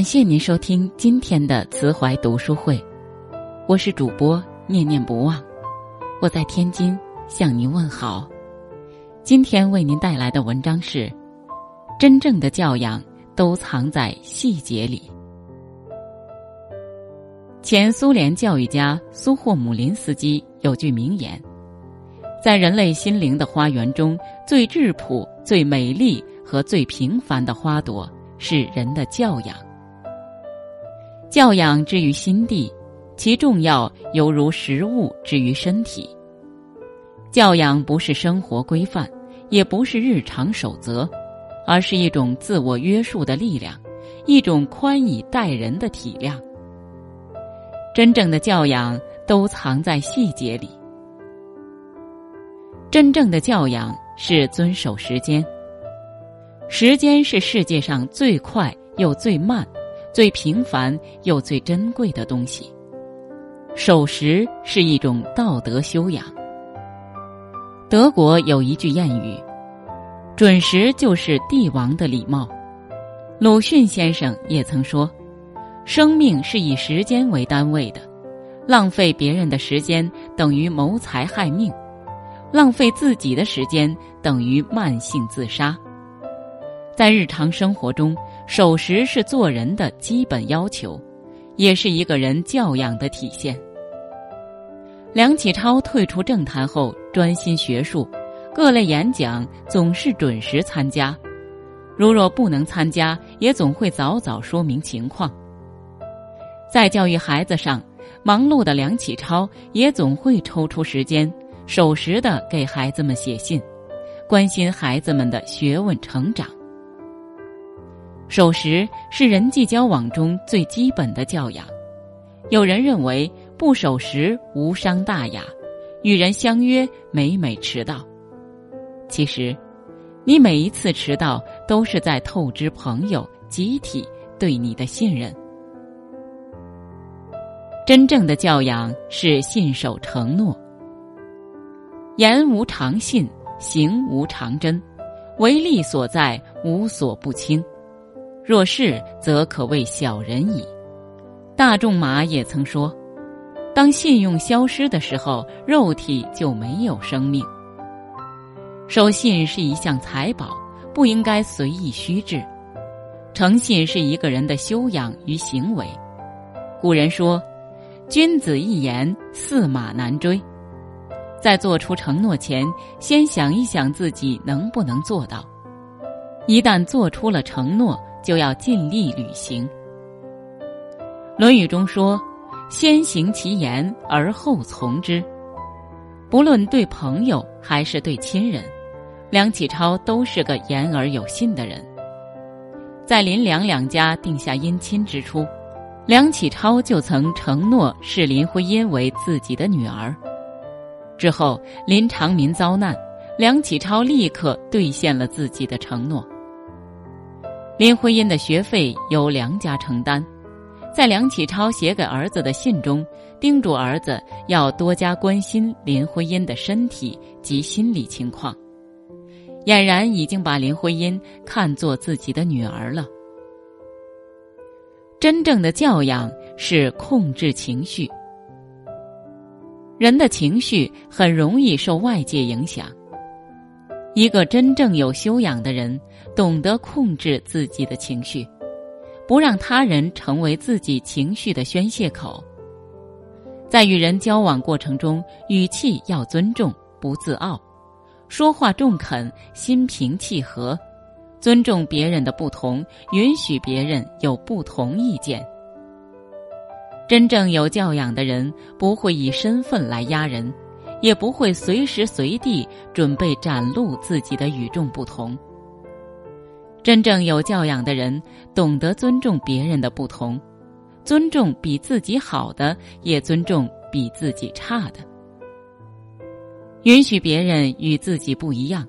感谢您收听今天的慈怀读书会，我是主播念念不忘，我在天津向您问好。今天为您带来的文章是：真正的教养都藏在细节里。前苏联教育家苏霍姆林斯基有句名言：“在人类心灵的花园中，最质朴、最美丽和最平凡的花朵。”是人的教养，教养之于心地，其重要犹如食物之于身体。教养不是生活规范，也不是日常守则，而是一种自我约束的力量，一种宽以待人的体谅。真正的教养都藏在细节里。真正的教养是遵守时间。时间是世界上最快又最慢、最平凡又最珍贵的东西。守时是一种道德修养。德国有一句谚语：“准时就是帝王的礼貌。”鲁迅先生也曾说：“生命是以时间为单位的，浪费别人的时间等于谋财害命，浪费自己的时间等于慢性自杀。”在日常生活中，守时是做人的基本要求，也是一个人教养的体现。梁启超退出政坛后，专心学术，各类演讲总是准时参加。如若不能参加，也总会早早说明情况。在教育孩子上，忙碌的梁启超也总会抽出时间，守时的给孩子们写信，关心孩子们的学问成长。守时是人际交往中最基本的教养。有人认为不守时无伤大雅，与人相约每每迟到。其实，你每一次迟到都是在透支朋友集体对你的信任。真正的教养是信守承诺。言无常信，行无常真，为利所在，无所不倾。若是，则可谓小人矣。大仲马也曾说：“当信用消失的时候，肉体就没有生命。”守信是一项财宝，不应该随意虚掷。诚信是一个人的修养与行为。古人说：“君子一言，驷马难追。”在做出承诺前，先想一想自己能不能做到。一旦做出了承诺，就要尽力履行。《论语》中说：“先行其言而后从之。”不论对朋友还是对亲人，梁启超都是个言而有信的人。在林梁两家定下姻亲之初，梁启超就曾承诺视林徽因为自己的女儿。之后林长民遭难，梁启超立刻兑现了自己的承诺。林徽因的学费由梁家承担，在梁启超写给儿子的信中，叮嘱儿子要多加关心林徽因的身体及心理情况，俨然已经把林徽因看作自己的女儿了。真正的教养是控制情绪，人的情绪很容易受外界影响。一个真正有修养的人，懂得控制自己的情绪，不让他人成为自己情绪的宣泄口。在与人交往过程中，语气要尊重，不自傲，说话中肯，心平气和，尊重别人的不同，允许别人有不同意见。真正有教养的人，不会以身份来压人。也不会随时随地准备展露自己的与众不同。真正有教养的人，懂得尊重别人的不同，尊重比自己好的，也尊重比自己差的，允许别人与自己不一样，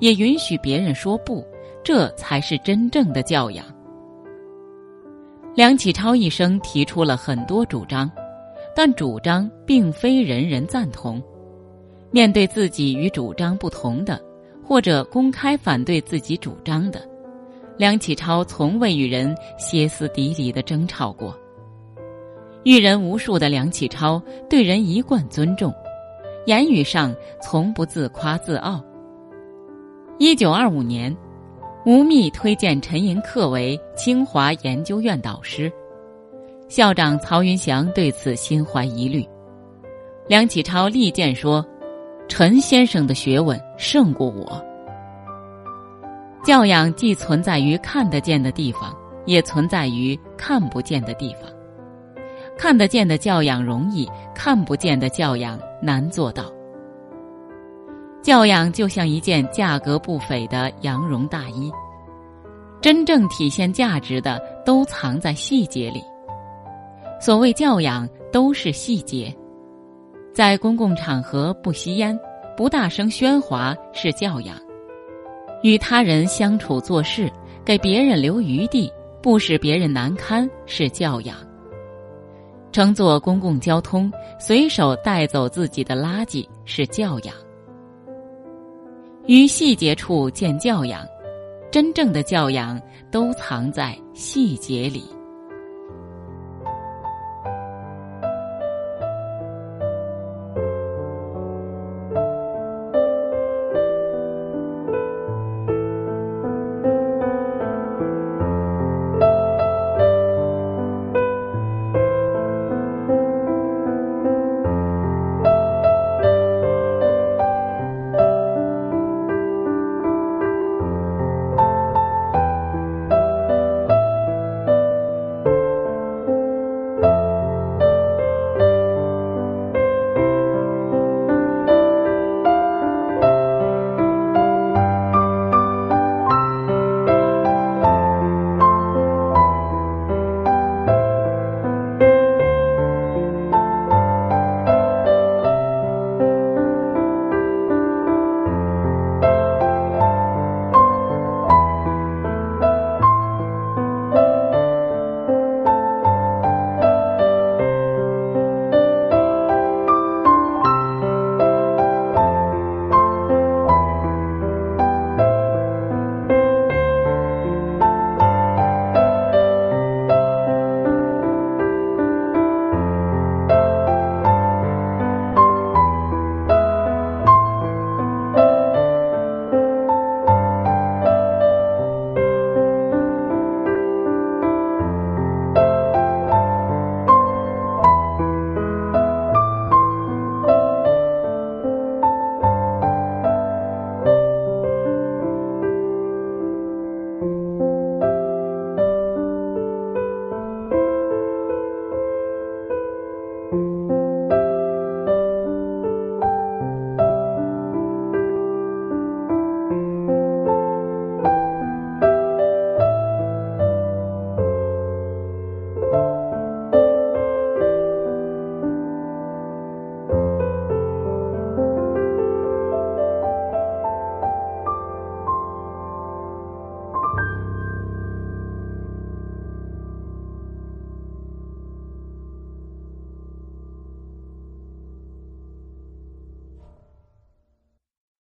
也允许别人说不，这才是真正的教养。梁启超一生提出了很多主张，但主张并非人人赞同。面对自己与主张不同的，或者公开反对自己主张的，梁启超从未与人歇斯底里的争吵过。遇人无数的梁启超，对人一贯尊重，言语上从不自夸自傲。一九二五年，吴宓推荐陈寅恪为清华研究院导师，校长曹云祥对此心怀疑虑。梁启超力荐说：“陈先生的学问胜过我。”教养既存在于看得见的地方，也存在于看不见的地方。看得见的教养容易，看不见的教养难做到。教养就像一件价格不菲的羊绒大衣，真正体现价值的都藏在细节里。所谓教养，都是细节。在公共场合不吸烟、不大声喧哗是教养；与他人相处做事，给别人留余地，不使别人难堪是教养。乘坐公共交通，随手带走自己的垃圾是教养。于细节处见教养，真正的教养都藏在细节里。